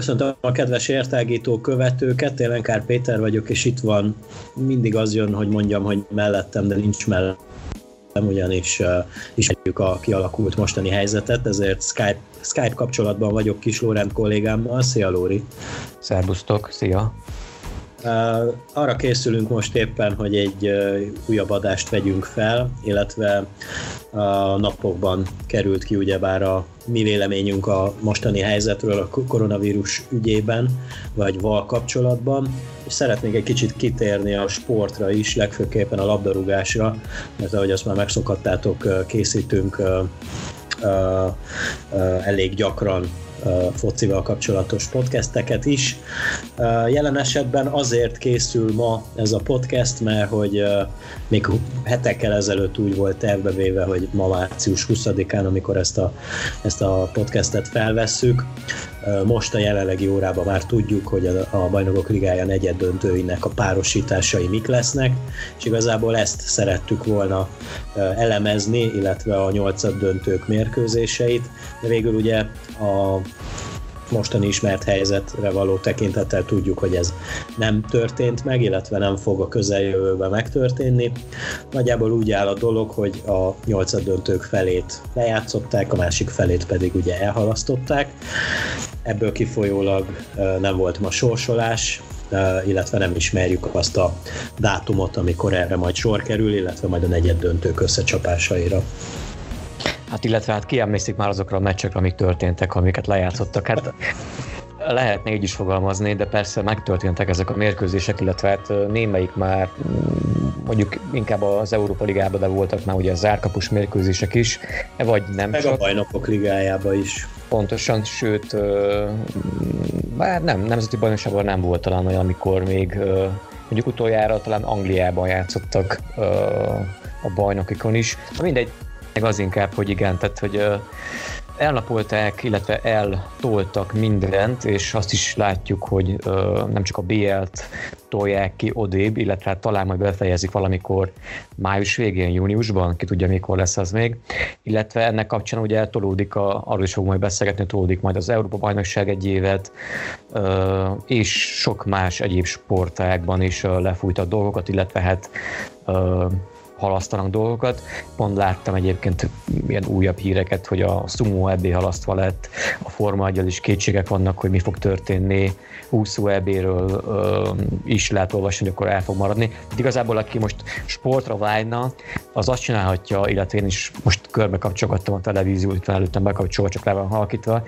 Köszöntöm a kedves értágító követőket, én Lenkár Péter vagyok, és itt van, mindig az jön, hogy mondjam, hogy mellettem, de nincs mellettem, ugyanis uh, ismerjük a kialakult mostani helyzetet, ezért Skype, Skype kapcsolatban vagyok Kis Lórend kollégámmal. Szia Lóri! Szerbusztok, szia! Arra készülünk most éppen, hogy egy újabb adást vegyünk fel, illetve a napokban került ki ugyebár a mi véleményünk a mostani helyzetről a koronavírus ügyében, vagy val kapcsolatban, és szeretnék egy kicsit kitérni a sportra is, legfőképpen a labdarúgásra, mert ahogy azt már megszokhattátok, készítünk elég gyakran focival kapcsolatos podcasteket is. Jelen esetben azért készül ma ez a podcast, mert hogy még hetekkel ezelőtt úgy volt tervevéve, hogy ma március 20-án, amikor ezt a, ezt a podcastet felvesszük, most a jelenlegi órában már tudjuk, hogy a, a Bajnokok Ligája negyed döntőinek a párosításai mik lesznek, és igazából ezt szerettük volna elemezni, illetve a nyolcad döntők mérkőzéseit, de végül ugye a mostani ismert helyzetre való tekintettel tudjuk, hogy ez nem történt meg, illetve nem fog a közeljövőben megtörténni. Nagyjából úgy áll a dolog, hogy a nyolcad döntők felét lejátszották, a másik felét pedig ugye elhalasztották. Ebből kifolyólag nem volt ma sorsolás, illetve nem ismerjük azt a dátumot, amikor erre majd sor kerül, illetve majd a negyed döntők összecsapásaira. Hát illetve hát kiemlékszik már azokra a meccsekre, amik történtek, amiket lejátszottak. Hát lehetne így is fogalmazni, de persze megtörténtek ezek a mérkőzések, illetve hát némelyik már mm, mondjuk inkább az Európa Ligában, de voltak már ugye a zárkapus mérkőzések is, vagy nem Meg csak. a bajnokok ligájába is. Pontosan, sőt, bár nem, nemzeti bajnokságban nem volt talán olyan, amikor még mondjuk utoljára talán Angliában játszottak a bajnokikon is. Mindegy, meg az inkább, hogy igen, tehát hogy elnapolták, illetve eltoltak mindent, és azt is látjuk, hogy nem csak a BL-t tolják ki odébb, illetve hát talán majd befejezik valamikor május végén, júniusban, ki tudja mikor lesz az még, illetve ennek kapcsán ugye eltolódik, a, arról is fogunk majd beszélgetni, tolódik majd az Európa Bajnokság egy évet, és sok más egyéb sportágban is lefújt a dolgokat, illetve hát halasztanak dolgokat. Pont láttam egyébként ilyen újabb híreket, hogy a Sumo EB halasztva lett, a Forma 1 is kétségek vannak, hogy mi fog történni, úszó EB-ről is lehet olvasni, hogy akkor el fog maradni. De igazából aki most sportra vágyna, az azt csinálhatja, illetve én is most körbe kapcsolgattam a televíziót, itt előttem bekapcsolva, csak le van halkítva,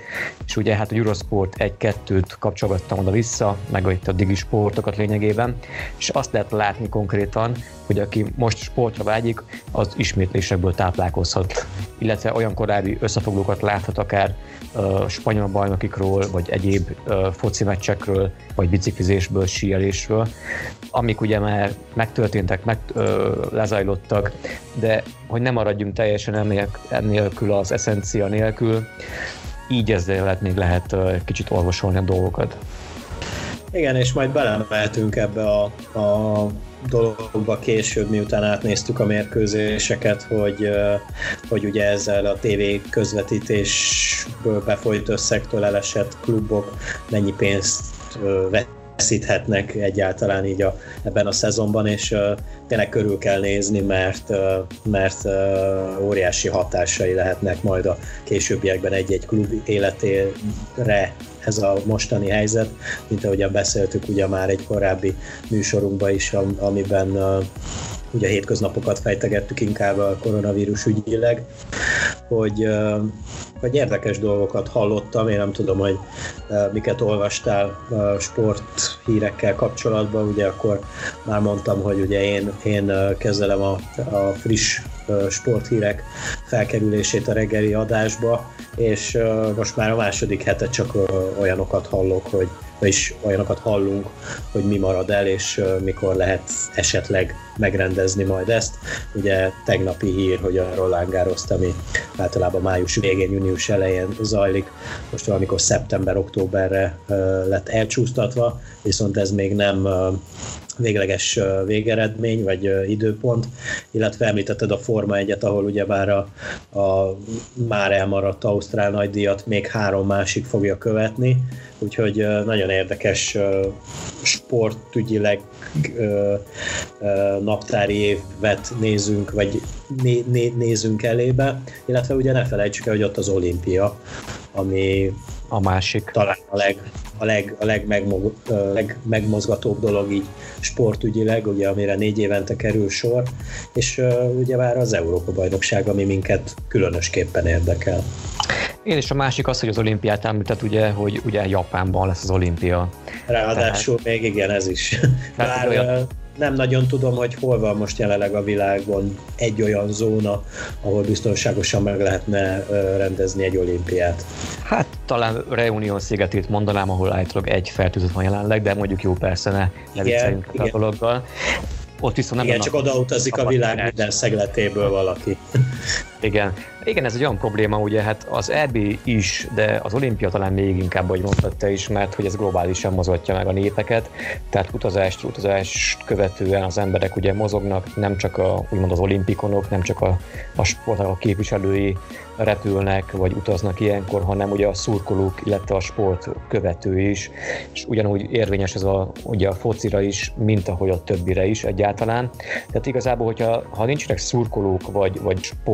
és ugye hát a Eurosport 1-2-t kapcsolgattam oda-vissza, meg itt a digi sportokat lényegében, és azt lehet látni konkrétan, hogy aki most sportra vágyik, az ismétlésekből táplálkozhat, illetve olyan korábbi összefoglalókat láthat akár uh, spanyol bajnokikról, vagy egyéb uh, foci meccsekről, vagy biciklizésből, síelésről, amik ugye már megtörténtek, meg, uh, lezajlottak, de hogy nem maradjunk teljesen ennélkül az eszencia nélkül, így ezzel még lehet uh, kicsit olvasolni a dolgokat. Igen, és majd belemeltünk ebbe a, a dologba később, miután átnéztük a mérkőzéseket, hogy, hogy ugye ezzel a TV közvetítésből befolyt összegtől elesett klubok mennyi pénzt veszíthetnek egyáltalán így a, ebben a szezonban, és uh, tényleg körül kell nézni, mert, mert óriási hatásai lehetnek majd a későbbiekben egy-egy klub életére ez a mostani helyzet, mint ahogyan beszéltük ugye már egy korábbi műsorunkban is, amiben ugye a hétköznapokat fejtegettük inkább a koronavírus ügyileg, hogy, hogy érdekes dolgokat hallottam, én nem tudom, hogy miket olvastál sport hírekkel kapcsolatban, ugye akkor már mondtam, hogy ugye én, én kezelem a, a friss sporthírek felkerülését a reggeli adásba, és most már a második hete csak olyanokat hallok, hogy vagyis olyanokat hallunk, hogy mi marad el, és mikor lehet esetleg megrendezni majd ezt. Ugye tegnapi hír, hogy a Roland Garros, ami általában május végén, június elején zajlik, most valamikor szeptember-októberre lett elcsúsztatva, viszont ez még nem végleges végeredmény, vagy időpont, illetve említetted a Forma egyet, ahol ugye már a, a már elmaradt Ausztrál nagydíjat még három másik fogja követni, úgyhogy nagyon érdekes sportügyileg naptári évet nézünk, vagy né, né, nézünk elébe, illetve ugye ne felejtsük el, hogy ott az olimpia, ami a másik. Talán a, leg, a, leg, a legmegmog, legmegmozgatóbb dolog így sportügyileg, ugye, amire négy évente kerül sor, és uh, ugye már az Európa-bajnokság, ami minket különösképpen érdekel. Én és a másik az, hogy az olimpiát említett, ugye, hogy ugye Japánban lesz az olimpia. Ráadásul Tehát, még igen, ez is. Bár, olyan nem nagyon tudom, hogy hol van most jelenleg a világon egy olyan zóna, ahol biztonságosan meg lehetne rendezni egy olimpiát. Hát talán Reunion szigetét mondanám, ahol állítólag egy fertőzött van jelenleg, de mondjuk jó persze ne, ne vicceljünk a dologgal. Ott viszont nem Igen, csak oda utazik a világ minden szegletéből valaki. Igen. Igen, ez egy olyan probléma, ugye hát az EB is, de az olimpia talán még inkább, hogy mondtad te is, mert hogy ez globálisan mozgatja meg a népeket, tehát utazást, utazást követően az emberek ugye mozognak, nem csak a, úgymond az olimpikonok, nem csak a, a sportok a képviselői repülnek, vagy utaznak ilyenkor, hanem ugye a szurkolók, illetve a sport követő is, és ugyanúgy érvényes ez a, ugye a focira is, mint ahogy a többire is egyáltalán. Tehát igazából, hogyha ha nincsenek szurkolók, vagy, vagy sport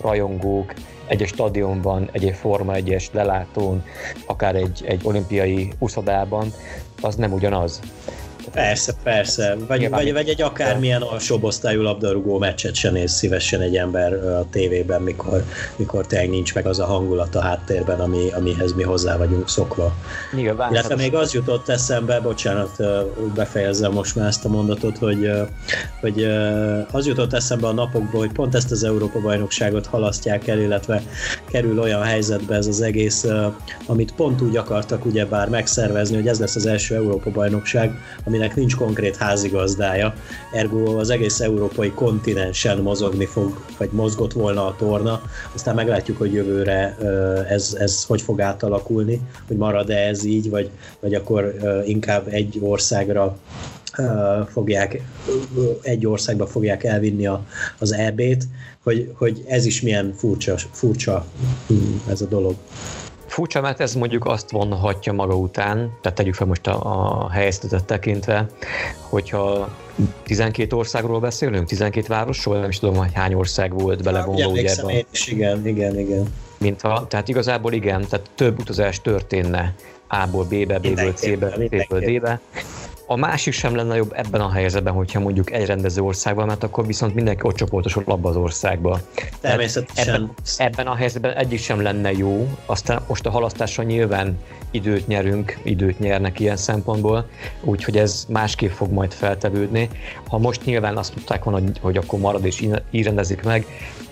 rajongók egy stadionban, egy Forma egyes lelátón, akár egy, egy olimpiai úszodában, az nem ugyanaz. Persze, persze. Vagy, vagy, vagy egy akármilyen alsóbb osztályú labdarúgó meccset se néz szívesen egy ember a tévében, mikor, mikor tényleg nincs meg az a hangulat a háttérben, ami, amihez mi hozzá vagyunk szokva. Nyilván. Illetve még az jutott eszembe, bocsánat, úgy befejezem most már ezt a mondatot, hogy, hogy az jutott eszembe a napokból, hogy pont ezt az Európa-bajnokságot halasztják el, illetve kerül olyan helyzetbe ez az egész, amit pont úgy akartak ugyebár megszervezni, hogy ez lesz az első Európa-bajnokság, aminek aminek nincs konkrét házigazdája, ergo az egész európai kontinensen mozogni fog, vagy mozgott volna a torna, aztán meglátjuk, hogy jövőre ez, ez hogy fog átalakulni, hogy marad-e ez így, vagy, vagy akkor inkább egy országra fogják, egy országba fogják elvinni a, az EB-t, hogy, hogy ez is milyen furcsa, furcsa hm, ez a dolog. Furcsa, mert ez mondjuk azt vonhatja maga után, tehát tegyük fel most a, a helyzetet tekintve, hogyha 12 országról beszélünk, 12 városról, nem is tudom, hogy hány ország volt belevonva ugye ebben. Igen, igen, igen. Mint ha, tehát igazából igen, tehát több utazás történne A-ból B-be, B-ből C-be, C-ből D-be, a másik sem lenne jobb ebben a helyzetben, hogyha mondjuk egy rendező országban, mert akkor viszont mindenki ott csoportosul abba az országba. Természetesen. Ebben, ebben a helyzetben egyik sem lenne jó, aztán most a halasztásra nyilván időt nyerünk, időt nyernek ilyen szempontból, úgyhogy ez másképp fog majd feltevődni. Ha most nyilván azt mondták volna, hogy, hogy akkor marad és így írendezik meg,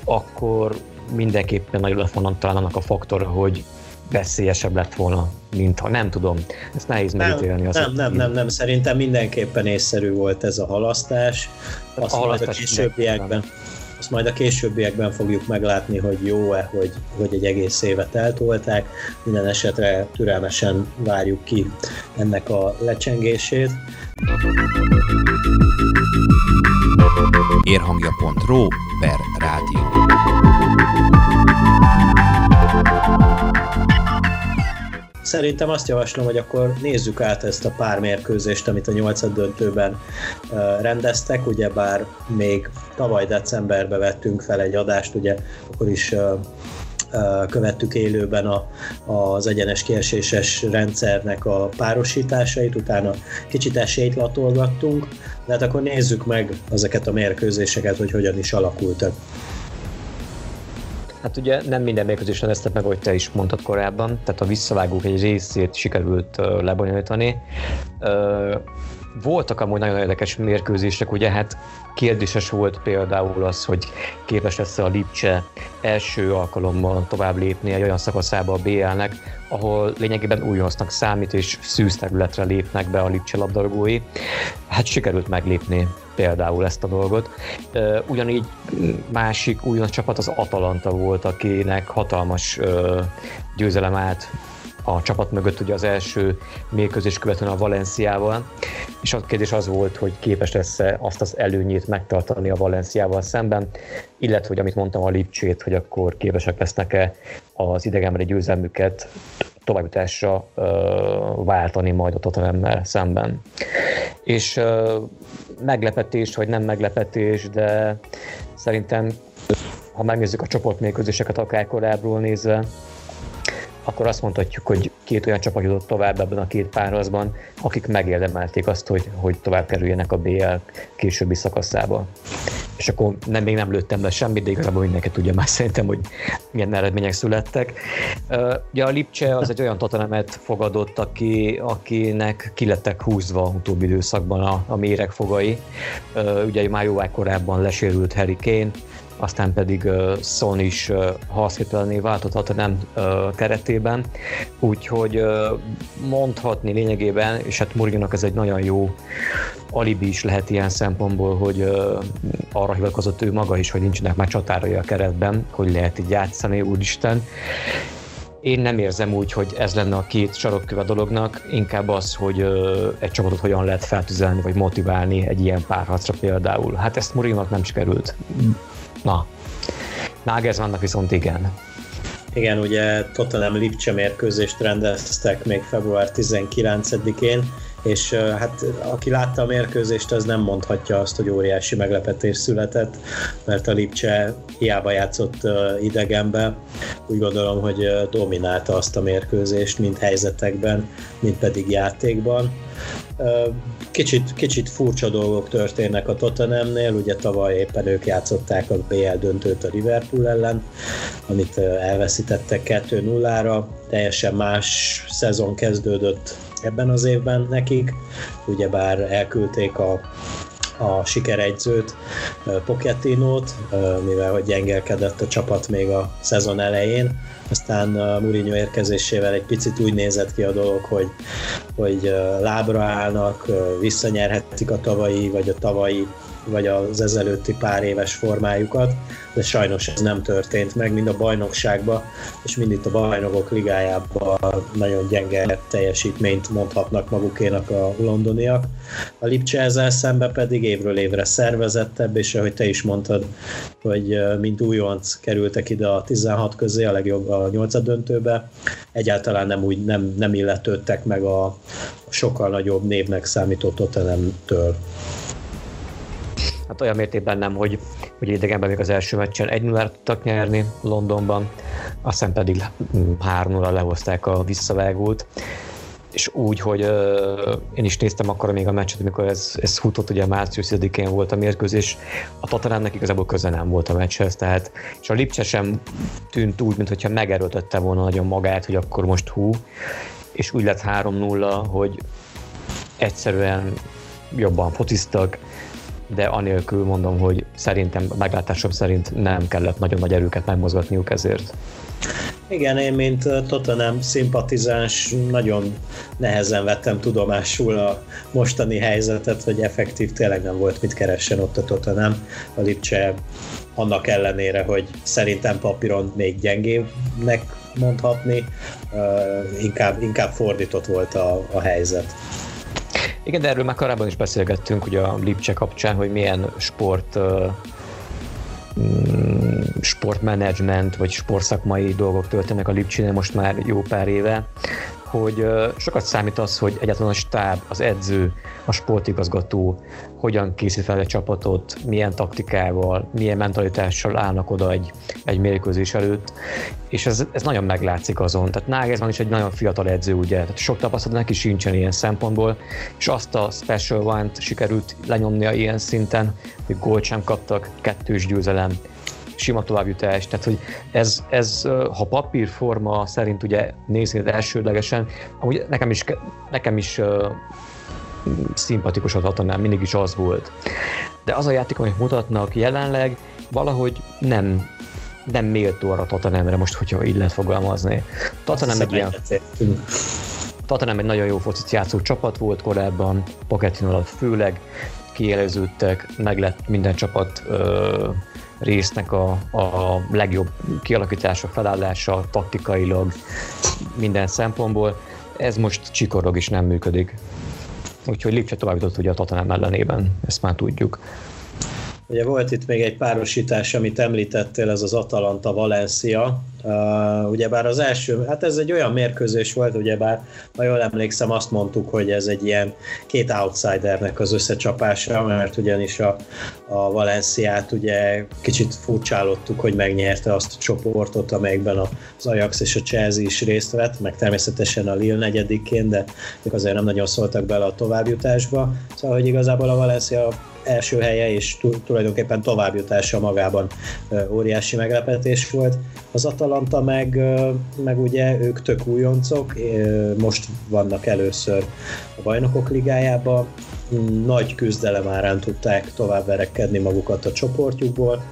akkor mindenképpen nagyon volna talán annak a faktora, hogy veszélyesebb lett volna, mint ha nem tudom. Ezt nehéz megítélni. Nem, nem, nem, nem, nem, szerintem mindenképpen észszerű volt ez a halasztás. Azt a halasztás majd a későbbiekben, azt majd a későbbiekben fogjuk meglátni, hogy jó-e, hogy, hogy egy egész évet eltolták. Minden esetre türelmesen várjuk ki ennek a lecsengését. Érhangja.ro per rádió. Szerintem azt javaslom, hogy akkor nézzük át ezt a pár mérkőzést, amit a nyolcad döntőben rendeztek, ugyebár még tavaly decemberben vettünk fel egy adást, ugye akkor is követtük élőben a, az egyenes kieséses rendszernek a párosításait, utána kicsit esélyt latolgattunk, de hát akkor nézzük meg ezeket a mérkőzéseket, hogy hogyan is alakultak. Hát ugye nem minden mérkőzés rendeztek meg, ahogy te is mondtad korábban, tehát a visszavágók egy részét sikerült lebonyolítani. voltak amúgy nagyon érdekes mérkőzések, ugye hát kérdéses volt például az, hogy képes lesz a Lipcse első alkalommal tovább lépni egy olyan szakaszába a BL-nek, ahol lényegében újonznak számít és szűz területre lépnek be a Lipcse labdarúgói. Hát sikerült meglépni például ezt a dolgot. Ugyanígy másik újonc csapat az Atalanta volt, akinek hatalmas győzelem állt a csapat mögött ugye az első mérkőzés követően a Valenciával, és a kérdés az volt, hogy képes lesz-e azt az előnyét megtartani a Valenciával szemben, illetve, hogy amit mondtam a Lipcsét, hogy akkor képesek lesznek-e az idegenbeli győzelmüket továbbításra ö, váltani majd a Tottenhammel szemben. És ö, meglepetés, vagy nem meglepetés, de szerintem ha megnézzük a csoportmérkőzéseket akár korábbról nézve, akkor azt mondhatjuk, hogy két olyan csapat jutott tovább ebben a két párharcban, akik megérdemelték azt, hogy, hogy tovább kerüljenek a BL későbbi szakaszába. És akkor nem, még nem lőttem le semmit, de igazából mindenki tudja már szerintem, hogy milyen eredmények születtek. Ugye a Lipcse az egy olyan tatanemet fogadott, aki, akinek kilettek húzva utóbbi időszakban a, a méregfogai. Ugye már jóvá korábban lesérült Harry Kane, aztán pedig Son is haszkételené váltott nem uh, keretében, úgyhogy mondhatni lényegében, és hát Mourinho ez egy nagyon jó alibi is lehet ilyen szempontból, hogy arra hivatkozott ő maga is, hogy nincsenek már csatárai a keretben, hogy lehet így játszani, úristen. Én nem érzem úgy, hogy ez lenne a két sarokköve a dolognak, inkább az, hogy ö, egy csapatot hogyan lehet feltüzelni, vagy motiválni egy ilyen párharcra például. Hát ezt Mourinho nem sikerült. Na, Nagelsmannnak viszont igen. Igen, ugye Tottenham Lipcse mérkőzést rendeztek még február 19-én, és hát aki látta a mérkőzést, az nem mondhatja azt, hogy óriási meglepetés született, mert a Lipcse hiába játszott idegenbe, úgy gondolom, hogy dominálta azt a mérkőzést, mind helyzetekben, mind pedig játékban. Kicsit, kicsit furcsa dolgok történnek a Tottenhamnél, ugye tavaly éppen ők játszották a BL döntőt a Liverpool ellen, amit elveszítettek 2-0-ra, teljesen más szezon kezdődött ebben az évben nekik, ugyebár elküldték a a sikeregyzőt, Pochettinót, mivel hogy gyengelkedett a csapat még a szezon elején. Aztán Mourinho érkezésével egy picit úgy nézett ki a dolog, hogy, hogy lábra állnak, visszanyerhetik a tavalyi vagy a tavalyi vagy az ezelőtti pár éves formájukat, de sajnos ez nem történt meg, mind a bajnokságban, és mind itt a bajnokok ligájában nagyon gyenge teljesítményt mondhatnak magukénak a londoniak. A Lipcse ezzel szemben pedig évről évre szervezettebb, és ahogy te is mondtad, hogy mint újonc kerültek ide a 16 közé, a legjobb a 8 döntőbe, egyáltalán nem úgy nem, nem illetődtek meg a sokkal nagyobb névnek számító Tottenham-től. Hát olyan mértékben nem, hogy, hogy idegenben még az első meccsen 1 0 tudtak nyerni Londonban, aztán pedig 3 0 lehozták a visszavágót. És úgy, hogy uh, én is néztem akkor még a meccset, amikor ez, ez futott, ugye március 10-én volt a mérkőzés, a Tottenhamnek igazából köze nem volt a meccshez, tehát és a Lipcse sem tűnt úgy, mintha megerőltette volna nagyon magát, hogy akkor most hú, és úgy lett 3-0, hogy egyszerűen jobban fociztak, de anélkül mondom, hogy szerintem, meglátásom szerint nem kellett nagyon nagy erőket megmozgatniuk ezért. Igen, én mint Tottenham szimpatizáns nagyon nehezen vettem tudomásul a mostani helyzetet, hogy effektív tényleg nem volt mit keressen ott a Tottenham. A Lipcse annak ellenére, hogy szerintem papíron még gyengébbnek mondhatni, inkább, inkább fordított volt a, a helyzet. Igen, de erről már korábban is beszélgettünk ugye a Lipcse kapcsán, hogy milyen sport mm, sportmenedzsment vagy sportszakmai dolgok történnek a Lipcsénél most már jó pár éve, hogy sokat számít az, hogy egyáltalán a stáb, az edző, a sportigazgató hogyan készít fel egy csapatot, milyen taktikával, milyen mentalitással állnak oda egy, egy mérkőzés előtt, és ez, ez nagyon meglátszik azon. Tehát Nagelsmann is egy nagyon fiatal edző, ugye, tehát sok tapasztalat neki sincsen ilyen szempontból, és azt a special one-t sikerült lenyomnia ilyen szinten, hogy gólt sem kaptak, kettős győzelem, sima továbbjutás. Tehát, hogy ez, ez ha papírforma szerint ugye nézni elsődlegesen, amúgy nekem is, nekem is szimpatikus a Tatanán, mindig is az volt. De az a játék, amit mutatnak jelenleg, valahogy nem nem méltó arra Tatanemre most, hogyha így lehet fogalmazni. Tatanem egy ilyen... Tatanem egy nagyon jó focit játszó csapat volt korábban, Pochettino alatt főleg, kieleződtek, meg lett minden csapat ö, résznek a, a legjobb kialakítása, felállása, taktikailag, minden szempontból. Ez most csikorog is nem működik. Úgyhogy Lipcse tovább jutott ugye a Tatanem ellenében, ezt már tudjuk. Ugye volt itt még egy párosítás, amit említettél, ez az Atalanta-Valencia. Uh, ugyebár az első, hát ez egy olyan mérkőzés volt, ugyebár, ha jól emlékszem, azt mondtuk, hogy ez egy ilyen két outsidernek az összecsapása, mert ugyanis a, a Valenciát ugye kicsit furcsálottuk, hogy megnyerte azt a csoportot, amelyikben az Ajax és a Chelsea is részt vett, meg természetesen a Lille negyedikként, de ők azért nem nagyon szóltak bele a továbbjutásba. Szóval, hogy igazából a Valencia első helye és tulajdonképpen továbbjutása magában óriási meglepetés volt. Az Atalanta meg, meg ugye ők tök újoncok, most vannak először a bajnokok ligájába, nagy küzdelem árán tudták tovább verekedni magukat a csoportjukból,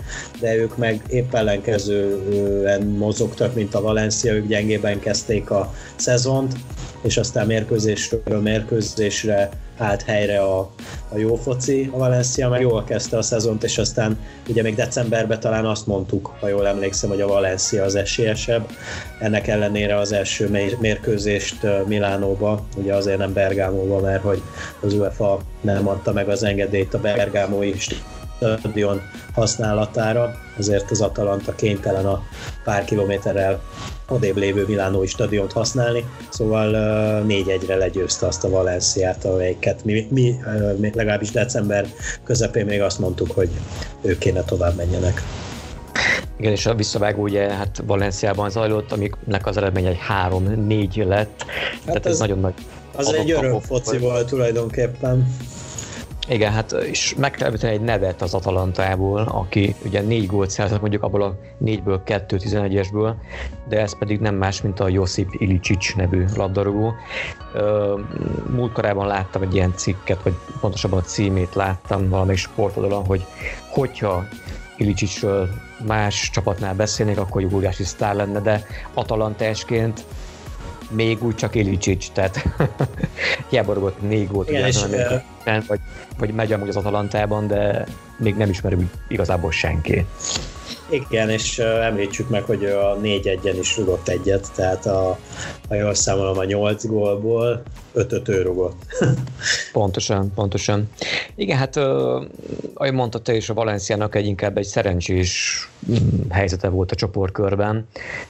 de ők meg épp ellenkezően mozogtak, mint a Valencia, ők gyengében kezdték a szezont, és aztán mérkőzésről mérkőzésre állt helyre a, a jó foci, a Valencia meg jól kezdte a szezont, és aztán ugye még decemberben talán azt mondtuk, ha jól emlékszem, hogy a Valencia az esélyesebb. Ennek ellenére az első mérkőzést Milánóba, ugye azért nem Bergámóba, mert hogy az UEFA nem adta meg az engedélyt a bergámói stadion használatára, ezért az Atalanta kénytelen a pár kilométerrel odébb lévő Milánói stadiont használni, szóval uh, 4-1-re legyőzte azt a Valenciát, amelyiket mi, mi legalábbis december közepén még azt mondtuk, hogy ők kéne tovább menjenek. Igen, és a visszavágó ugye hát Valenciában zajlott, amiknek az eredmény egy 3-4 lett. Hát Tehát ez, ez nagyon nagy az egy örömfoci volt tulajdonképpen. Igen, hát és meg kell egy nevet az Atalantából, aki ugye négy gólt szerzett mondjuk abból a négyből kettő 11-esből, de ez pedig nem más, mint a Josip Ilicic nevű labdarúgó. Múltkorában láttam egy ilyen cikket, vagy pontosabban a címét láttam valamelyik sportoldalon, hogy hogyha Ilicicsről más csapatnál beszélnék, akkor óriási sztár lenne, de atalantásként még úgy csak Ilicic, tehát hiába rúgott négy gólt, Igen, ugye, és, vagy, vagy megy amúgy az Atalantában, de még nem ismerünk igazából senki. Igen, és említsük meg, hogy a 4-1-en is rugott egyet, tehát a, ha jól számolom a 8 gólból 5-5 ő rugott. pontosan, pontosan. Igen, hát ahogy mondta te is, a Valenciának egy inkább egy szerencsés mm, helyzete volt a csoportkörben.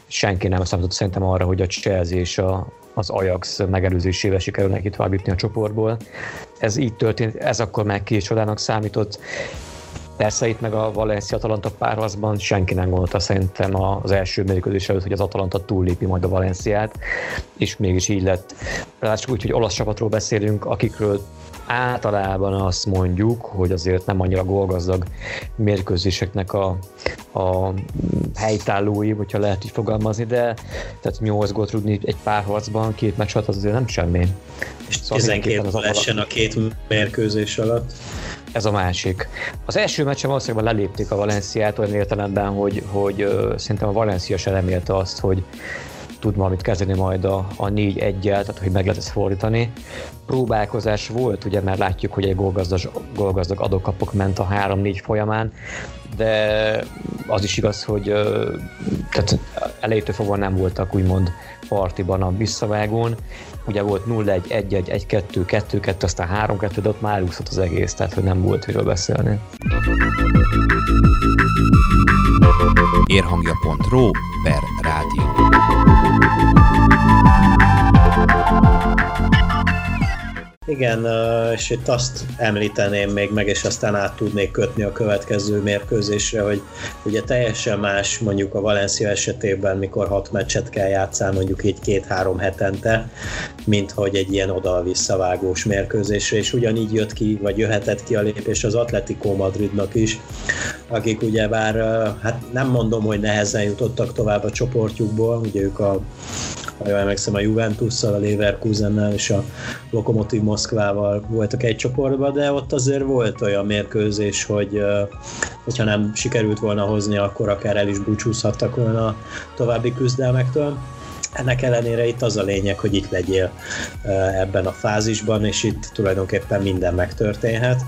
Senki nem számított szerintem arra, hogy a Chelsea és a, az Ajax megelőzésével sikerül neki tovább jutni a csoportból. Ez így történt, ez akkor már kis csodának számított. Persze itt meg a Valencia Atalanta párharcban senki nem gondolta szerintem az első mérkőzés előtt, hogy az Atalanta túllépi majd a Valenciát, és mégis így lett. Lássuk úgy, hogy olasz csapatról beszélünk, akikről általában azt mondjuk, hogy azért nem annyira gólgazdag mérkőzéseknek a, a helytállói, hogyha lehet így fogalmazni, de tehát 8 gólt rúgni egy pár harcban, két meccs alatt az azért nem semmi. És szóval 12 gól essen a két mérkőzés alatt. Ez a másik. Az első meccsen valószínűleg lelépték a Valenciát olyan értelemben, hogy, hogy szerintem a Valencia se remélte azt, hogy tud valamit kezdeni majd a, a 4 1 tehát hogy meg lehet ezt fordítani. Próbálkozás volt, ugye mert látjuk, hogy egy gólgazdag, gólgazdag adókapok ment a 3-4 folyamán, de az is igaz, hogy tehát elejétől fogva nem voltak úgymond partiban a visszavágón. Ugye volt 0-1, 1-1, 1-2, 2-2, aztán 3-2, de ott már úszott az egész, tehát hogy nem volt miről beszélni. Érhangja.ro per rádió. Igen, és itt azt említeném még meg, és aztán át tudnék kötni a következő mérkőzésre, hogy ugye teljesen más mondjuk a Valencia esetében, mikor hat meccset kell játszani mondjuk így két-három hetente, mint hogy egy ilyen oda-visszavágós mérkőzésre, és ugyanígy jött ki, vagy jöhetett ki a lépés az Atletico Madridnak is, akik ugye bár, hát nem mondom, hogy nehezen jutottak tovább a csoportjukból, ugye ők a ha jól emlékszem, a Juventusszal, a Leverkusennel és a Lokomotiv Moszkvával voltak egy csoportban, de ott azért volt olyan mérkőzés, hogy hogyha nem sikerült volna hozni, akkor akár el is búcsúzhattak volna a további küzdelmektől. Ennek ellenére itt az a lényeg, hogy itt legyél ebben a fázisban, és itt tulajdonképpen minden megtörténhet.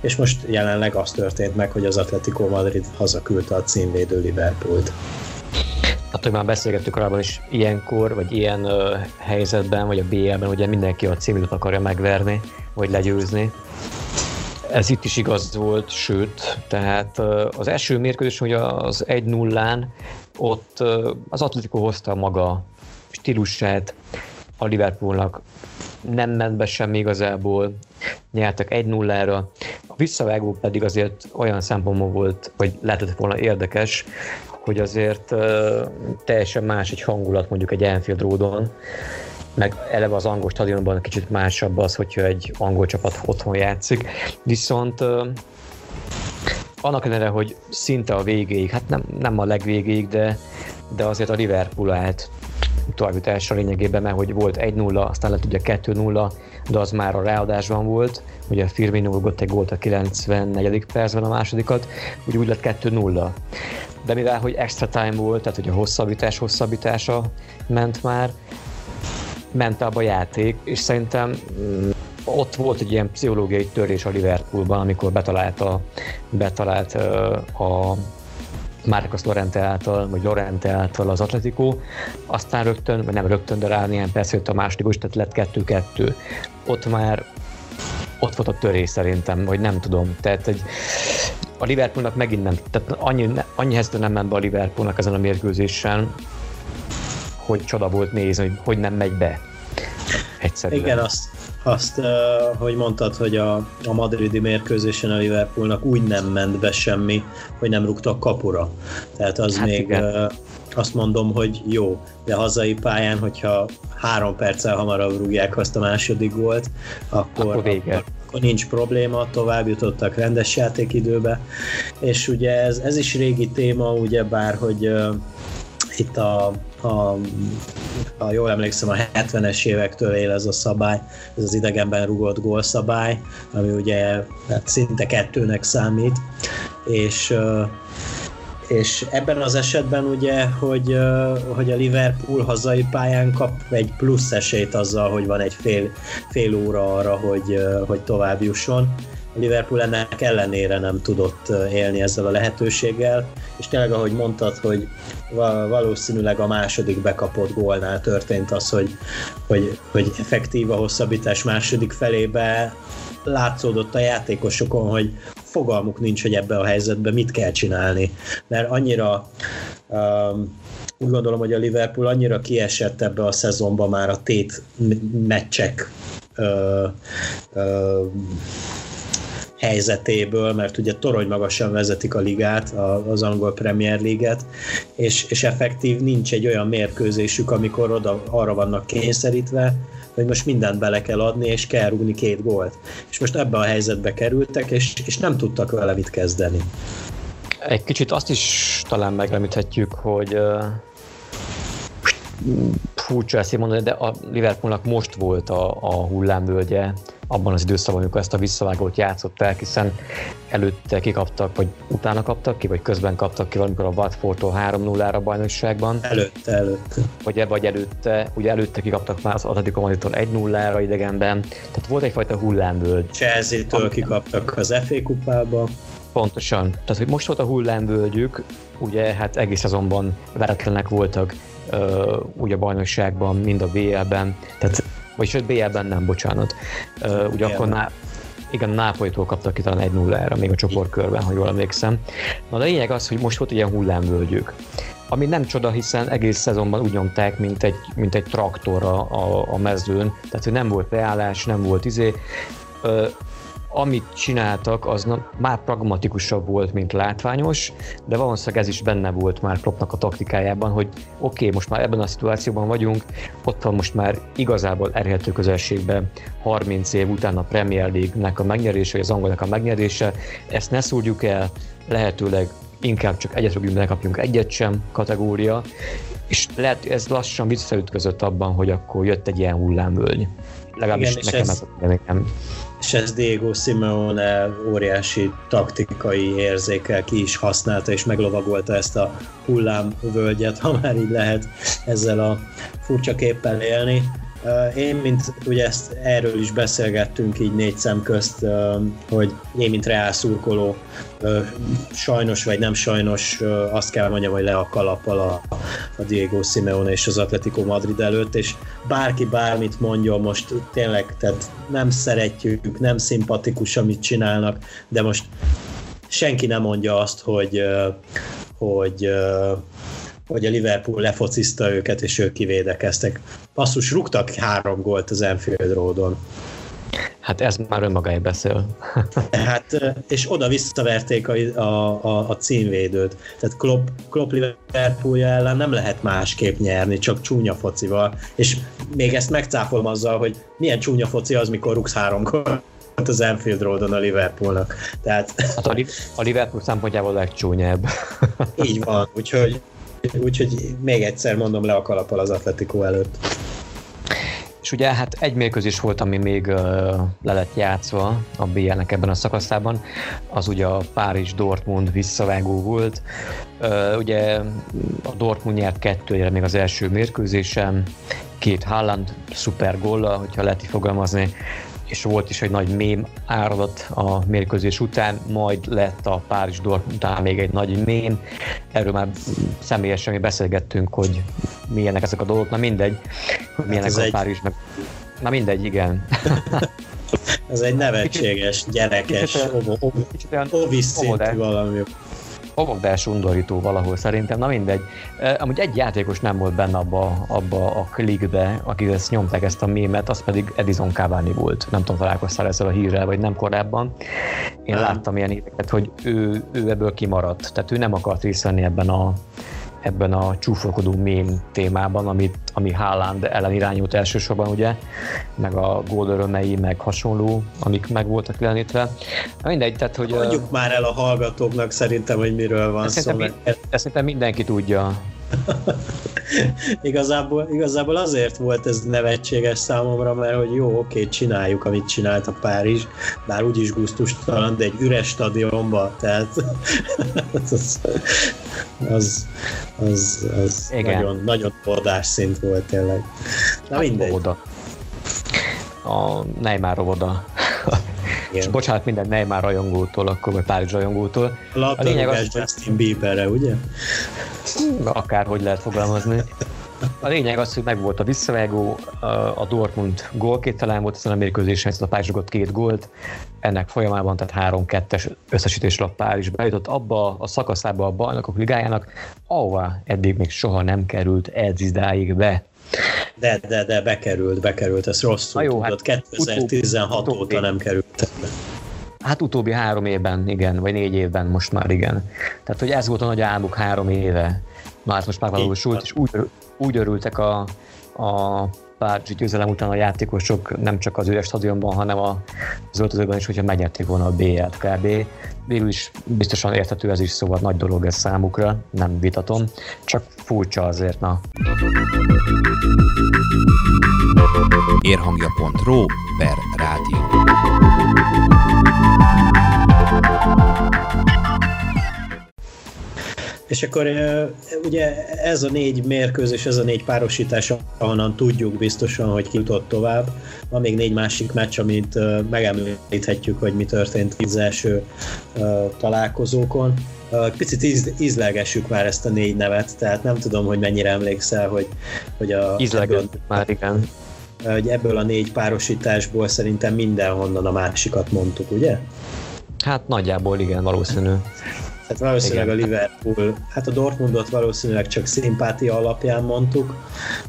És most jelenleg az történt meg, hogy az Atletico Madrid hazaküldte a címvédő Liverpoolt. Hát, hogy már beszélgettük korábban is, ilyenkor, vagy ilyen uh, helyzetben, vagy a BL-ben ugye mindenki a címvédőt akarja megverni, vagy legyőzni. Ez itt is igaz volt, sőt, tehát uh, az első mérkőzés, hogy az 1-0-án ott uh, az Atletico hozta maga stílusát a Liverpoolnak nem ment be semmi igazából, nyertek 1-0-ra. A visszavágó pedig azért olyan szempontból volt, hogy lehetett volna érdekes, hogy azért teljesen más egy hangulat mondjuk egy Anfield Roadon, meg eleve az angol stadionban kicsit másabb az, hogyha egy angol csapat otthon játszik. Viszont annak ellenére, hogy szinte a végéig, hát nem, nem a legvégéig, de, de azért a Liverpool állt továbbjutásra lényegében, mert hogy volt 1-0, aztán lett ugye 2-0, de az már a ráadásban volt, ugye Firmino rúgott egy gólt a 94. percben a másodikat, úgy úgy lett 2-0. De mivel, hogy extra time volt, tehát hogy a hosszabbítás hosszabbítása ment már, ment abba a játék, és szerintem mm, ott volt egy ilyen pszichológiai törés a Liverpoolban, amikor betalált a, betalált a Marcos Lorente által, vagy Lorente által az Atletico, aztán rögtön, vagy nem rögtön, de rá néhány perc jött a második, is, tehát lett kettő-kettő. Ott már ott volt a törés szerintem, vagy nem tudom. Tehát egy, a Liverpoolnak megint nem, tehát annyi, annyi helyzetben nem ment be a Liverpoolnak ezen a mérkőzésen, hogy csoda volt nézni, hogy, hogy nem megy be. Egyszerűen. Igen, azt, azt, hogy mondtad, hogy a, a madridi mérkőzésen a Liverpoolnak úgy nem ment be semmi, hogy nem rúgtak kapura. Tehát az hát még igen. azt mondom, hogy jó, de hazai pályán, hogyha három perccel hamarabb rúgják azt a második gólt, akkor, akkor, vége. akkor, akkor nincs probléma, tovább jutottak rendes játékidőbe, és ugye ez, ez is régi téma, ugye bár, hogy uh, itt a a, ha jól emlékszem, a 70-es évektől él ez a szabály, ez az idegenben rugott gólszabály, ami ugye hát szinte kettőnek számít, és és ebben az esetben ugye, hogy, hogy a Liverpool hazai pályán kap egy plusz esélyt azzal, hogy van egy fél, fél óra arra, hogy, hogy tovább jusson. A Liverpool ennek ellenére nem tudott élni ezzel a lehetőséggel, és tényleg ahogy mondtad, hogy valószínűleg a második bekapott gólnál történt az, hogy, hogy, hogy effektív a hosszabbítás második felébe látszódott a játékosokon, hogy fogalmuk nincs, hogy ebbe a helyzetben mit kell csinálni. Mert annyira um, úgy gondolom, hogy a Liverpool annyira kiesett ebbe a szezonba már a tét meccsek helyzetéből, mert ugye torony magasan vezetik a ligát, az angol Premier League-et, és, és effektív nincs egy olyan mérkőzésük, amikor oda, arra vannak kényszerítve, hogy most mindent bele kell adni, és kell rúgni két gólt. És most ebbe a helyzetbe kerültek, és, és nem tudtak vele mit kezdeni. Egy kicsit azt is talán megemlíthetjük, hogy uh, furcsa ezt mondani, de a Liverpoolnak most volt a, a hullámvölgye abban az időszakban, amikor ezt a visszavágót játszották, hiszen előtte kikaptak, vagy utána kaptak ki, vagy közben kaptak ki valamikor a Watfordtól 3-0-ra bajnokságban. Előtte, előtte. Vagy, vagy előtte, ugye előtte kikaptak már az Atletico Madridtól 1-0-ra idegenben, tehát volt egyfajta hullámvölgy. Chelsea-től kikaptak az FA kupába. Pontosan. Tehát, hogy most volt a hullámvölgyük, ugye hát egész szezonban veretlenek voltak uh, ugye a bajnokságban, mind a BL-ben, tehát vagyis a BL-ben nem, bocsánat. Uh, ugye akkor már igen, Nápolytól kaptak ki talán egy nullára, még a csoportkörben, ha jól emlékszem. Na de a lényeg az, hogy most volt ilyen hullámvölgyük. Ami nem csoda, hiszen egész szezonban úgy nyomták, mint egy, mint egy traktor a, a, a mezőn, tehát hogy nem volt beállás, nem volt izé amit csináltak, az már pragmatikusabb volt, mint látványos, de valószínűleg ez is benne volt már Kloppnak a taktikájában, hogy oké, okay, most már ebben a szituációban vagyunk, ott van most már igazából elérhető közelségben 30 év után a Premier League-nek a megnyerése, vagy az angolnak a megnyerése, ezt ne szúrjuk el, lehetőleg inkább csak egyet rúgjunk, ne kapjunk egyet sem kategória, és lehet, ez lassan visszaütközött abban, hogy akkor jött egy ilyen hullámvölgy. Legalábbis Igen, nekem ez, ez a és ez Diego Simeone óriási taktikai érzékel ki is használta, és meglovagolta ezt a hullámvölgyet, ha már így lehet ezzel a furcsa képpel élni. Én, mint ugye ezt erről is beszélgettünk így négy szem közt, hogy én, mint reál szurkoló, sajnos vagy nem sajnos, azt kell mondjam, hogy le a kalappal a, a Diego Simeone és az Atletico Madrid előtt, és bárki bármit mondjon, most tényleg, tehát nem szeretjük, nem szimpatikus, amit csinálnak, de most senki nem mondja azt, hogy, hogy hogy a Liverpool lefociszta őket, és ők kivédekeztek. Passzus, rúgtak három gólt az Enfield Roadon. Hát ez már önmagáért beszél. hát, és oda visszaverték a, a, a, a címvédőt. Tehát Klopp, Klopp Liverpoolja ellen nem lehet másképp nyerni, csak csúnya focival. És még ezt megcáfolom azzal, hogy milyen csúnya foci az, mikor rúgsz három gólt az Enfield Roadon a Liverpoolnak. Tehát... Hát a, a Liverpool szempontjából legcsúnyább. Így van, úgyhogy Úgyhogy még egyszer mondom le a kalappal az Atletico előtt. És ugye hát egy mérkőzés volt, ami még uh, le lett játszva a BL-nek ebben a szakaszában, az ugye a Párizs-Dortmund visszavágó volt. Uh, ugye a Dortmund nyert kettőre még az első mérkőzésen, két Haaland szuper gólla, hogyha lehet fogalmazni, és volt is egy nagy mém áradat a mérkőzés után, majd lett a Párizs Dortmund után még egy nagy mém. Erről már személyesen mi beszélgettünk, hogy milyenek ezek a dolgok, na mindegy, hogy milyenek hát a egy... Párizs meg... Na mindegy, igen. ez egy nevetséges, gyerekes, ovis szintű valami fogogdás undorító valahol szerintem, na mindegy. Amúgy egy játékos nem volt benne abba, abba a klikbe, akik ezt nyomták ezt a mémet, az pedig Edison Cavani volt. Nem tudom, találkoztál ezzel a hírrel, vagy nem korábban. Én nem. láttam ilyen éveket, hogy ő, ő ebből kimaradt. Tehát ő nem akart részt venni ebben a, ebben a csúfolkodó mém témában, amit, ami Haaland ellen irányult elsősorban, ugye, meg a gól örömei, meg hasonló, amik meg voltak jelenítve. Mindegy, tehát, hogy... Mondjuk már el a hallgatóknak szerintem, hogy miről van ezt szó. Szerintem, mert... ezt szerintem mindenki tudja. igazából, igazából azért volt ez nevetséges számomra, mert hogy jó, oké, csináljuk, amit csinált a Párizs, bár úgyis gusztustalan, de egy üres stadionba, tehát az, az, az, az Igen. nagyon, nagyon bordás szint volt tényleg. Na mindegy. Oda. A Neymar oda. És bocsánat minden Neymar rajongótól, akkor vagy Párizs rajongótól. A, a lényeg az, hogy... Justin Bieberre, ugye? Akárhogy lehet fogalmazni. A lényeg az, hogy megvolt a visszavágó, a Dortmund gólkét volt ezen a mérkőzésen, a Párizs két gólt, ennek folyamában, tehát 3-2-es összesítésre a Párizs bejutott abba a szakaszába a bajnokok ligájának, ahová eddig még soha nem került Edzizdáig be. De, de, de bekerült, bekerült, ez rosszul jó, tudod, hát 2016 utóbbi, óta nem került be. Hát utóbbi három évben, igen, vagy négy évben most már igen. Tehát, hogy ez volt a nagy álmuk három éve. Na, ez most már valósult, és úgy, úgy örültek a, a Párizsi győzelem után a játékosok nem csak az üres stadionban, hanem az öltözőben is, hogyha megnyerték volna a BL-t kb. Végül is biztosan érthető ez is, szóval nagy dolog ez számukra, nem vitatom, csak furcsa azért, na. Érhangja.ro per rádió. És akkor ugye ez a négy mérkőzés, ez a négy párosítás, ahonnan tudjuk biztosan, hogy ki jutott tovább. Van még négy másik meccs, amit megemlíthetjük, hogy mi történt az első találkozókon. Picit íz, ízlelgessük már ezt a négy nevet, tehát nem tudom, hogy mennyire emlékszel, hogy, hogy a... Ebből, már, igen. Hogy ebből a négy párosításból szerintem mindenhonnan a másikat mondtuk, ugye? Hát nagyjából igen, valószínű. Hát valószínűleg Igen. a Liverpool, hát a Dortmundot valószínűleg csak szimpátia alapján mondtuk,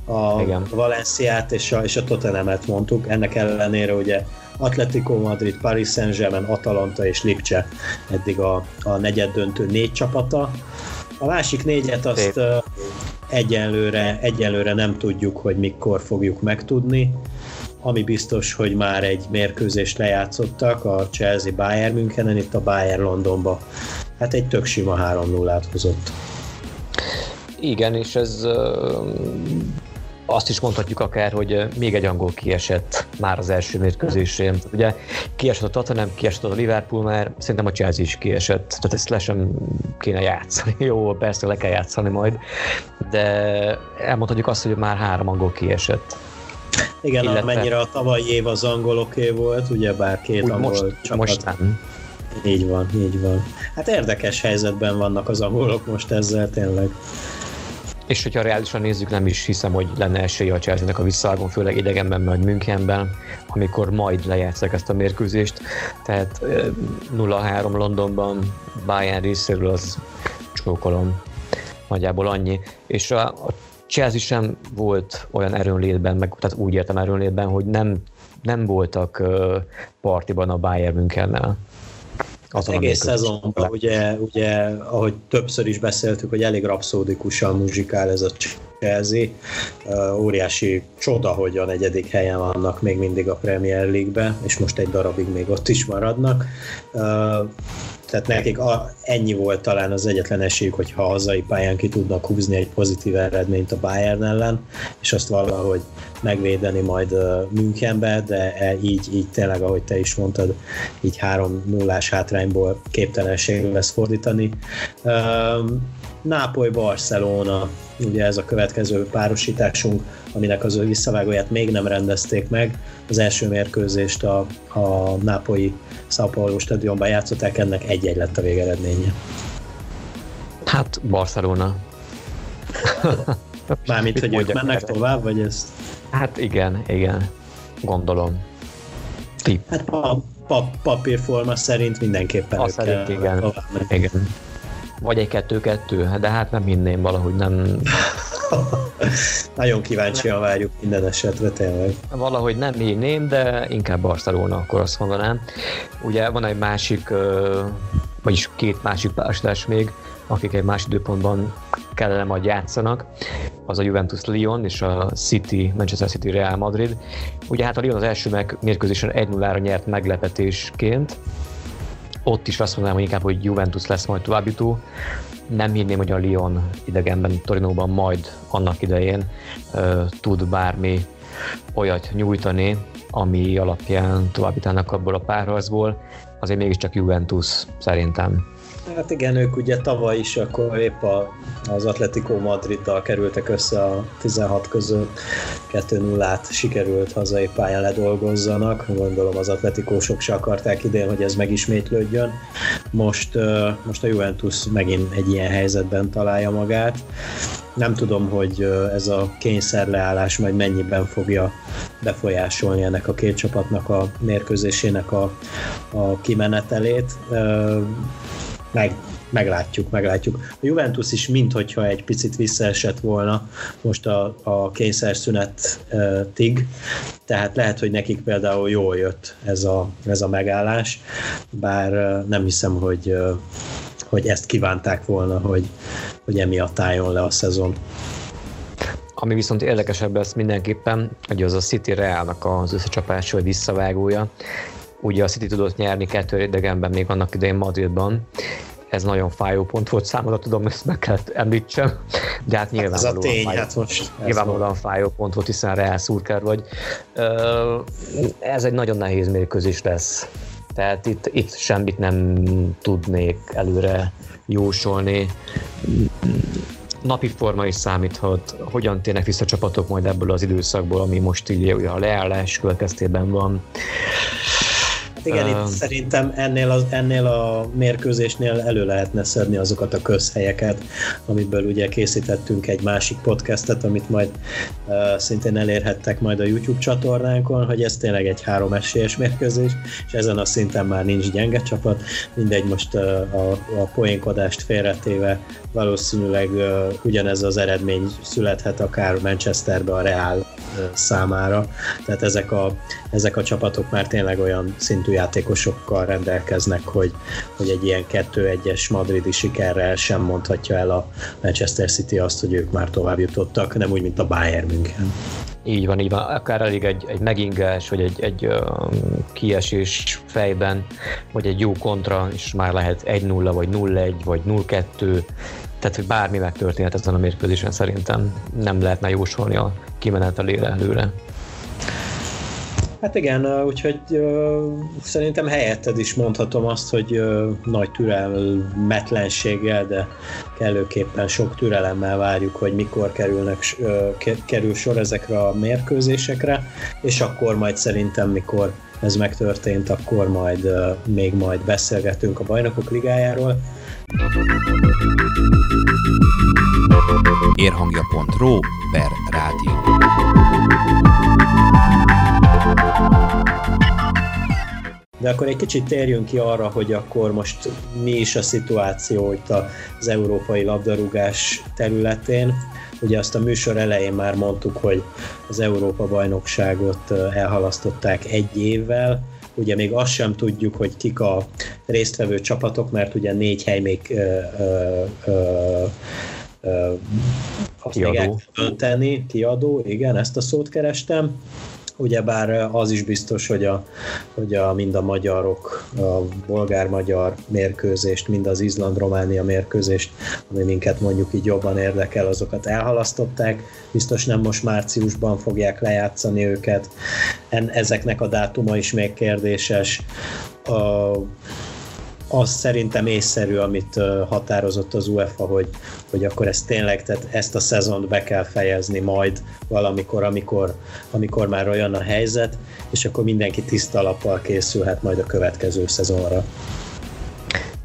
a Igen. Valenciát és a, és a Tottenhamet mondtuk, ennek ellenére ugye Atletico Madrid, Paris Saint-Germain, Atalanta és Lipcse eddig a, a negyed döntő négy csapata. A másik négyet azt Szép. egyenlőre, egyenlőre nem tudjuk, hogy mikor fogjuk megtudni. Ami biztos, hogy már egy mérkőzést lejátszottak a Chelsea Bayern Münchenen, itt a Bayern Londonba hát egy tök sima 3 0 hozott. Igen, és ez azt is mondhatjuk akár, hogy még egy angol kiesett már az első mérkőzésén. Ugye kiesett a Tottenham, kiesett a Liverpool már, szerintem a Chelsea is kiesett, tehát ezt le sem kéne játszani. Jó, persze le kell játszani majd, de elmondhatjuk azt, hogy már három angol kiesett. Igen, Illetve... amennyire a tavalyi év az angoloké volt, ugye bár két Úgy angol most, csapat. Most nem. Így van, így van. Hát érdekes helyzetben vannak az angolok most ezzel tényleg. És hogyha reálisan nézzük, nem is hiszem, hogy lenne esélye a chelsea a visszavágon, főleg idegenben, majd Münchenben, amikor majd lejátszák ezt a mérkőzést. Tehát 0-3 Londonban Bayern részéről az csókolom. Nagyjából annyi. És a, a Chelsea sem volt olyan erőnlétben, meg, tehát úgy értem erőnlétben, hogy nem, nem voltak uh, partiban a Bayern Münchennel. Az egész szezonban, ugye, ugye, ahogy többször is beszéltük, hogy elég rapszódikusan muzsikál ez a Chelsea. Óriási csoda, hogy a negyedik helyen vannak még mindig a Premier League-be, és most egy darabig még ott is maradnak. Tehát nekik a, ennyi volt talán az egyetlen esélyük, hogyha hazai pályán ki tudnak húzni egy pozitív eredményt a Bayern ellen, és azt valahogy megvédeni majd Münchenbe, de e, így, így tényleg, ahogy te is mondtad, így 3 0 hátrányból képtelenség lesz fordítani. Uh, Nápoly-Barcelona, ugye ez a következő párosításunk, aminek az ő visszavágóját még nem rendezték meg. Az első mérkőzést a, a Nápolyi Paulo stadionban játszották, ennek egy-egy lett a végeredménye. Hát Barcelona. Mármint, hogy ők mennek el? tovább, vagy ezt? Hát igen, igen. Gondolom. Tip. Hát pa, pa, papírforma szerint mindenképpen Azt szerint igen. igen. Vagy egy kettő-kettő, de hát nem hinném valahogy nem... Nagyon kíváncsian várjuk minden esetre tényleg. Valahogy nem hinném, de inkább Barcelona, akkor azt mondanám. Ugye van egy másik, vagyis két másik párosítás még, akik egy más időpontban kellene majd játszanak, az a Juventus Lyon és a City, Manchester City Real Madrid. Ugye hát a Lyon az első mérkőzésen 1-0-ra nyert meglepetésként, ott is azt mondanám, hogy inkább, hogy Juventus lesz majd továbbjutó. Nem hinném, hogy a Lyon idegenben, Torinóban majd annak idején uh, tud bármi olyat nyújtani, ami alapján továbbítanak abból a párharcból. Azért mégiscsak Juventus szerintem. Hát igen, ők ugye tavaly is akkor épp a, az Atletico Madriddal kerültek össze a 16 között, 2-0-át sikerült hazai pályán ledolgozzanak, gondolom az Atletikósok se akarták idén, hogy ez megismétlődjön. Most, most a Juventus megint egy ilyen helyzetben találja magát. Nem tudom, hogy ez a kényszerleállás majd mennyiben fogja befolyásolni ennek a két csapatnak a mérkőzésének a, a kimenetelét meg, meglátjuk, meglátjuk. A Juventus is minthogyha egy picit visszaesett volna most a, a kényszerszünet-tig, tehát lehet, hogy nekik például jól jött ez a, ez a megállás, bár nem hiszem, hogy, hogy ezt kívánták volna, hogy, hogy emiatt álljon le a szezon. Ami viszont érdekesebb lesz mindenképpen, hogy az a City Realnak az összecsapás, vagy visszavágója, Ugye a City tudott nyerni kettő idegenben még annak idején Madridban, ez nagyon fájó pont volt számomra, tudom, ezt meg kellett említsem, de hát nyilvánvalóan, hát ez a tény, fájó, hát most nyilvánvalóan fájó pont volt, hiszen Real Szurker vagy. Ez egy nagyon nehéz mérkőzés lesz. Tehát itt, itt semmit nem tudnék előre jósolni. Napi forma is számíthat, hogyan térnek vissza csapatok majd ebből az időszakból, ami most így a leállás következtében van. Igen, itt szerintem ennél a, ennél a mérkőzésnél elő lehetne szedni azokat a közhelyeket, amiből ugye készítettünk egy másik podcastet, amit majd uh, szintén elérhettek majd a YouTube csatornánkon, hogy ez tényleg egy három esélyes mérkőzés, és ezen a szinten már nincs gyenge csapat. Mindegy, most uh, a, a poénkodást félretéve valószínűleg uh, ugyanez az eredmény születhet akár Manchesterbe a Real uh, számára. Tehát ezek a, ezek a csapatok már tényleg olyan szintű játékosokkal rendelkeznek, hogy, hogy egy ilyen 2-1-es madridi sikerrel sem mondhatja el a Manchester City azt, hogy ők már tovább jutottak, nem úgy, mint a Bayern München. Így van, így van. Akár elég egy, egy megingás, vagy egy, egy um, kiesés fejben, vagy egy jó kontra, és már lehet 1-0, vagy 0-1, vagy 0-2, Tehát, hogy bármi megtörténhet ezen a mérkőzésen szerintem nem lehetne jósolni a kimenetelére előre. Hát igen, úgyhogy uh, szerintem helyetted is mondhatom azt, hogy uh, nagy türelmetlenséggel, de kellőképpen sok türelemmel várjuk, hogy mikor kerülnek, uh, kerül sor ezekre a mérkőzésekre, és akkor majd szerintem, mikor ez megtörtént, akkor majd uh, még majd beszélgetünk a Bajnokok Ligájáról. Érhangja.ro per rádió. De akkor egy kicsit térjünk ki arra, hogy akkor most mi is a szituáció itt az európai labdarúgás területén. Ugye azt a műsor elején már mondtuk, hogy az Európa bajnokságot elhalasztották egy évvel, ugye még azt sem tudjuk, hogy kik a résztvevő csapatok, mert ugye négy hely még ö, ö, ö, ö, azt kiadó. még el tenni, kiadó, igen, ezt a szót kerestem Ugyebár az is biztos, hogy, a, hogy a, mind a magyarok, a bolgár-magyar mérkőzést, mind az Izland-Románia mérkőzést, ami minket mondjuk így jobban érdekel, azokat elhalasztották. Biztos nem most márciusban fogják lejátszani őket. En, ezeknek a dátuma is még kérdéses. A, az szerintem észszerű, amit határozott az UEFA, hogy, hogy akkor ezt tényleg, tehát ezt a szezont be kell fejezni majd valamikor, amikor, amikor már olyan a helyzet, és akkor mindenki tiszta alappal készülhet majd a következő szezonra.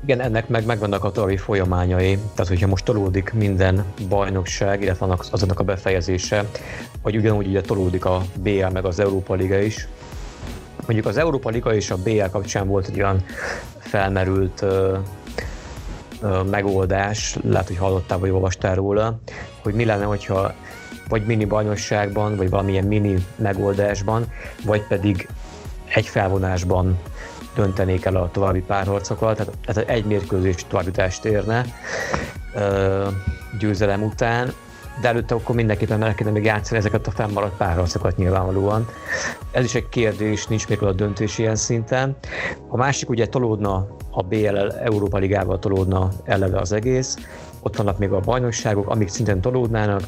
Igen, ennek meg megvannak a további folyamányai, tehát hogyha most tolódik minden bajnokság, illetve annak, azonnak a befejezése, vagy ugyanúgy ugye tolódik a BL meg az Európa Liga is, mondjuk az Európa Liga és a BL kapcsán volt egy olyan felmerült ö, ö, megoldás, lehet, hogy hallottál vagy olvastál róla, hogy mi lenne, hogyha vagy mini bajnosságban, vagy valamilyen mini megoldásban, vagy pedig egy felvonásban döntenék el a további párharcokat, tehát, tehát egy mérkőzés továbbítást érne ö, győzelem után, de előtte akkor mindenképpen meg kéne még játszani ezeket a fennmaradt párharcokat nyilvánvalóan. Ez is egy kérdés, nincs még a döntés ilyen szinten. A másik ugye tolódna a BL Európa Ligával tolódna eleve az egész, ott vannak még a bajnokságok, amik szintén tolódnának,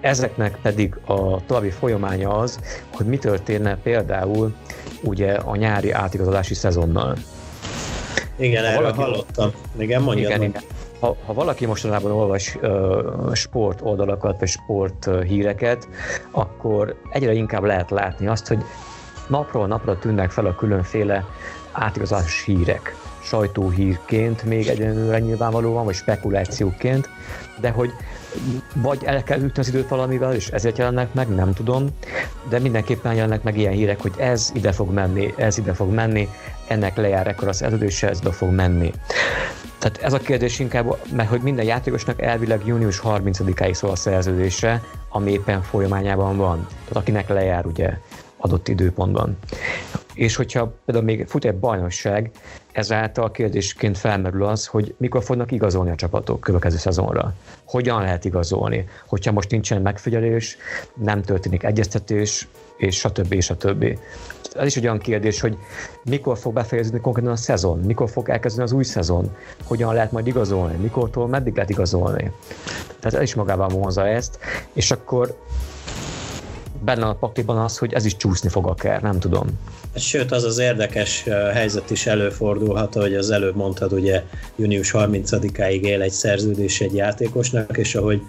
Ezeknek pedig a további folyamánya az, hogy mi történne például ugye a nyári átigazolási szezonnal. Igen, erről valaki... hallottam. Igen, mondjad. Igen, igen ha, ha valaki mostanában olvas uh, sport oldalakat, vagy sport uh, híreket, akkor egyre inkább lehet látni azt, hogy napról napra tűnnek fel a különféle átigazás hírek. Sajtóhírként még egyenlőre nyilvánvalóan, vagy spekulációként, de hogy vagy el kell ütni az időt valamivel, és ezért jelennek meg, nem tudom, de mindenképpen jelennek meg ilyen hírek, hogy ez ide fog menni, ez ide fog menni, ennek lejár ekkor az edődése, ez ide fog menni. Tehát ez a kérdés inkább, mert hogy minden játékosnak elvileg június 30-áig szól a szerződésre, ami éppen folyamányában van. Tehát akinek lejár ugye adott időpontban. És hogyha például még fut egy bajnokság, ezáltal kérdésként felmerül az, hogy mikor fognak igazolni a csapatok következő szezonra. Hogyan lehet igazolni? Hogyha most nincsen megfigyelés, nem történik egyeztetés, és stb. és stb. Ez is egy olyan kérdés, hogy mikor fog befejeződni konkrétan a szezon, mikor fog elkezdeni az új szezon, hogyan lehet majd igazolni, mikortól meddig lehet igazolni. Tehát ez is magában vonza ezt, és akkor benne a pakliban az, hogy ez is csúszni fog akár, nem tudom. Sőt, az az érdekes helyzet is előfordulhat, hogy az előbb mondtad, ugye június 30-áig él egy szerződés egy játékosnak, és ahogy,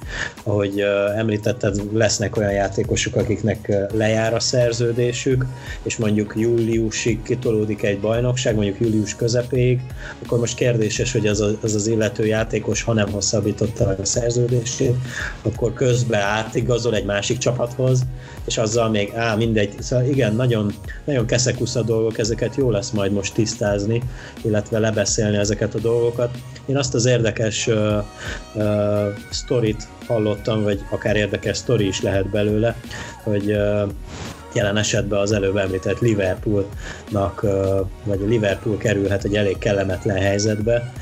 ahogy említetted, lesznek olyan játékosok, akiknek lejár a szerződésük, és mondjuk júliusig kitolódik egy bajnokság, mondjuk július közepéig, akkor most kérdéses, hogy az, a, az az illető játékos, ha nem hosszabbította a szerződését, akkor közben átigazol egy másik csapathoz, és azzal még, á, mindegy, szóval igen, nagyon, nagyon keszekusza dolgok, ezeket jó lesz majd most tisztázni, illetve lebeszélni ezeket a dolgokat. Én azt az érdekes uh, uh, sztorit hallottam, vagy akár érdekes sztori is lehet belőle, hogy uh, jelen esetben az előbb említett Liverpoolnak, vagy a Liverpool kerülhet egy elég kellemetlen helyzetbe.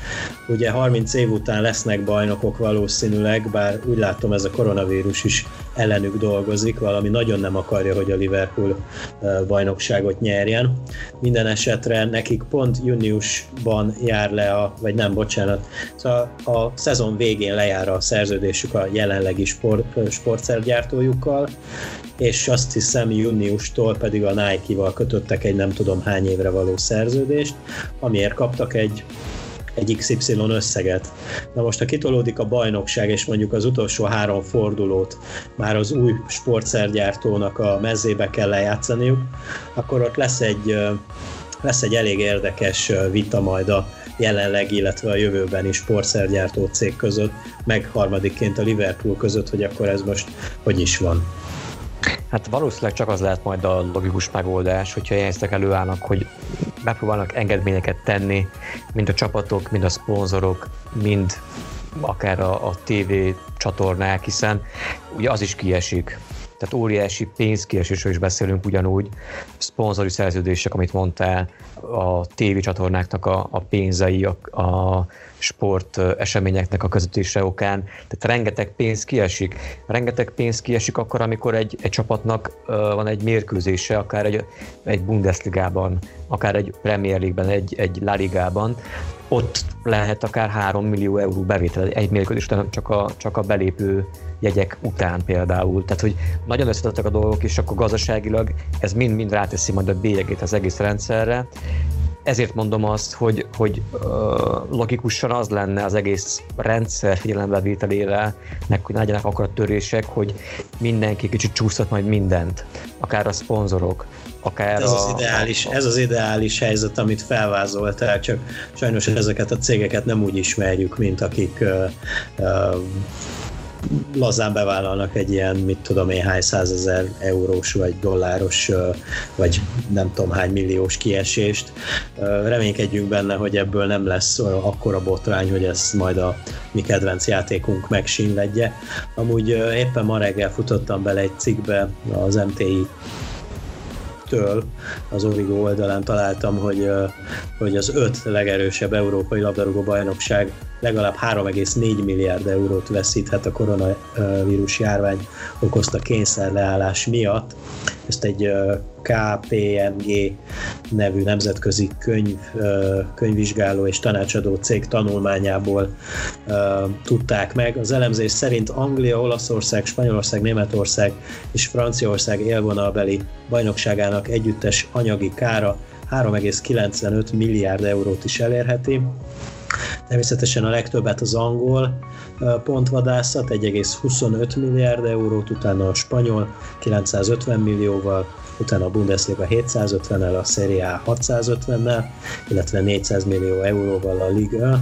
Ugye 30 év után lesznek bajnokok valószínűleg, bár úgy látom ez a koronavírus is ellenük dolgozik, valami nagyon nem akarja, hogy a Liverpool bajnokságot nyerjen. Minden esetre nekik pont júniusban jár le a, vagy nem, bocsánat, szóval a szezon végén lejár a szerződésük a jelenlegi sport, sportszergyártójukkal, és azt hiszem júniustól pedig a Nike-val kötöttek egy nem tudom hány évre való szerződést, amiért kaptak egy egy XY összeget. Na most, ha kitolódik a bajnokság, és mondjuk az utolsó három fordulót már az új sportszergyártónak a mezébe kell lejátszaniuk, akkor ott lesz egy, lesz egy elég érdekes vita majd a jelenleg, illetve a jövőbeni sportszergyártó cég között, meg harmadikként a Liverpool között, hogy akkor ez most hogy is van. Hát valószínűleg csak az lehet majd a logikus megoldás, hogyha jegyztek előállnak, hogy megpróbálnak engedményeket tenni, mind a csapatok, mind a szponzorok, mind akár a, a TV csatornák, hiszen ugye az is kiesik. Tehát óriási pénzkiesésről is beszélünk ugyanúgy, szponzori szerződések, amit mondtál, a TV csatornáknak a, a pénzei, a, a sport eseményeknek a közvetítése okán. Tehát rengeteg pénz kiesik. Rengeteg pénz kiesik akkor, amikor egy, egy csapatnak van egy mérkőzése, akár egy, egy Bundesligában, akár egy Premier League-ben, egy, egy La Ligában, ott lehet akár 3 millió euró bevétel egy mérkőzés után csak a, csak a belépő jegyek után például. Tehát, hogy nagyon összetettek a dolgok, és akkor gazdaságilag ez mind-mind ráteszi majd a bélyegét az egész rendszerre, ezért mondom azt, hogy, hogy uh, logikusan az lenne az egész rendszer figyelembevételére, meg hogy legyenek akkor a törések, hogy mindenki kicsit csúsztat majd mindent, akár a szponzorok, akár ez az ideális, a, a... ez az ideális helyzet, amit felvázoltál, csak sajnos ezeket a cégeket nem úgy ismerjük, mint akik uh, uh, lazán bevállalnak egy ilyen, mit tudom én, hány százezer eurós vagy dolláros, vagy nem tudom hány milliós kiesést. Reménykedjünk benne, hogy ebből nem lesz akkora botrány, hogy ez majd a mi kedvenc játékunk megsínledje. Amúgy éppen ma reggel futottam bele egy cikkbe az MTI től az Origo oldalán találtam, hogy, hogy az öt legerősebb európai labdarúgó bajnokság legalább 3,4 milliárd eurót veszíthet a koronavírus járvány okozta kényszerleállás miatt. Ezt egy KPMG nevű nemzetközi könyv, könyvvizsgáló és tanácsadó cég tanulmányából tudták meg. Az elemzés szerint Anglia, Olaszország, Spanyolország, Németország és Franciaország élvonalbeli bajnokságának együttes anyagi kára 3,95 milliárd eurót is elérheti. Természetesen a legtöbbet az angol pontvadászat, 1,25 milliárd eurót, utána a spanyol 950 millióval, utána a Bundesliga 750-nel, a Serie A 650-nel, illetve 400 millió euróval a Liga.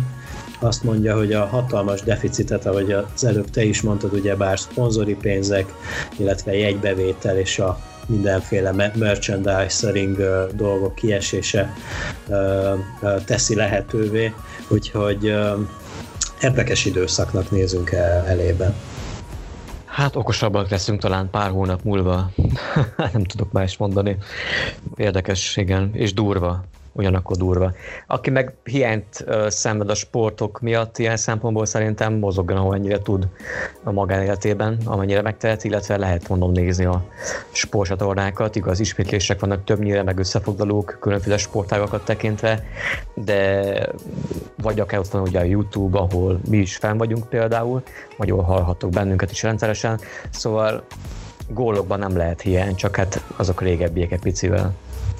Azt mondja, hogy a hatalmas deficitet, ahogy az előbb te is mondtad, ugye bár szponzori pénzek, illetve jegybevétel és a mindenféle merchandising dolgok kiesése teszi lehetővé, úgyhogy érdekes időszaknak nézünk el elébe. Hát okosabbak leszünk talán pár hónap múlva. Nem tudok más mondani. Érdekes, igen, és durva ugyanakkor durva. Aki meg hiányt uh, szenved a sportok miatt ilyen szempontból szerintem mozogjon, amennyire tud a magánéletében, amennyire megtehet, illetve lehet mondom nézni a sportcsatornákat, igaz, ismétlések vannak többnyire, meg összefoglalók, különféle sportágakat tekintve, de vagy akár ott van ugye a YouTube, ahol mi is fenn vagyunk például, vagy ahol hallhatok bennünket is rendszeresen, szóval gólokban nem lehet hiány, csak hát azok régebbiek egy picivel.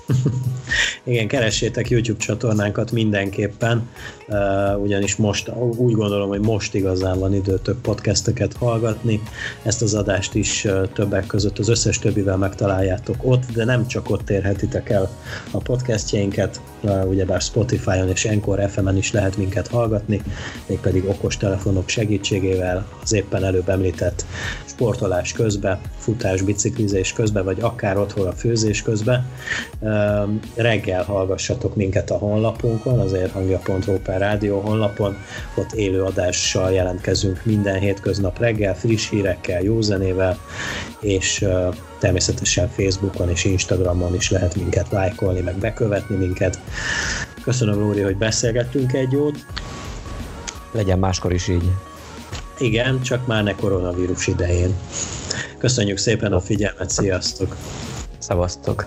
Igen, keressétek YouTube csatornánkat mindenképpen, uh, ugyanis most úgy gondolom, hogy most igazán van idő több podcasteket hallgatni. Ezt az adást is uh, többek között az összes többivel megtaláljátok ott, de nem csak ott érhetitek el a podcastjeinket, uh, ugyebár Spotify-on és Encore FM-en is lehet minket hallgatni, mégpedig okos telefonok segítségével az éppen előbb említett sportolás közben, futás, biciklizés közben, vagy akár otthon a főzés közben reggel hallgassatok minket a honlapunkon, az érhangja.ru per rádió honlapon, ott élő adással jelentkezünk minden hétköznap reggel, friss hírekkel, jó zenével, és természetesen Facebookon és Instagramon is lehet minket lájkolni, meg bekövetni minket. Köszönöm, Lóri, hogy beszélgettünk egy jót. Legyen máskor is így. Igen, csak már ne koronavírus idején. Köszönjük szépen a figyelmet, sziasztok! Szevasztok!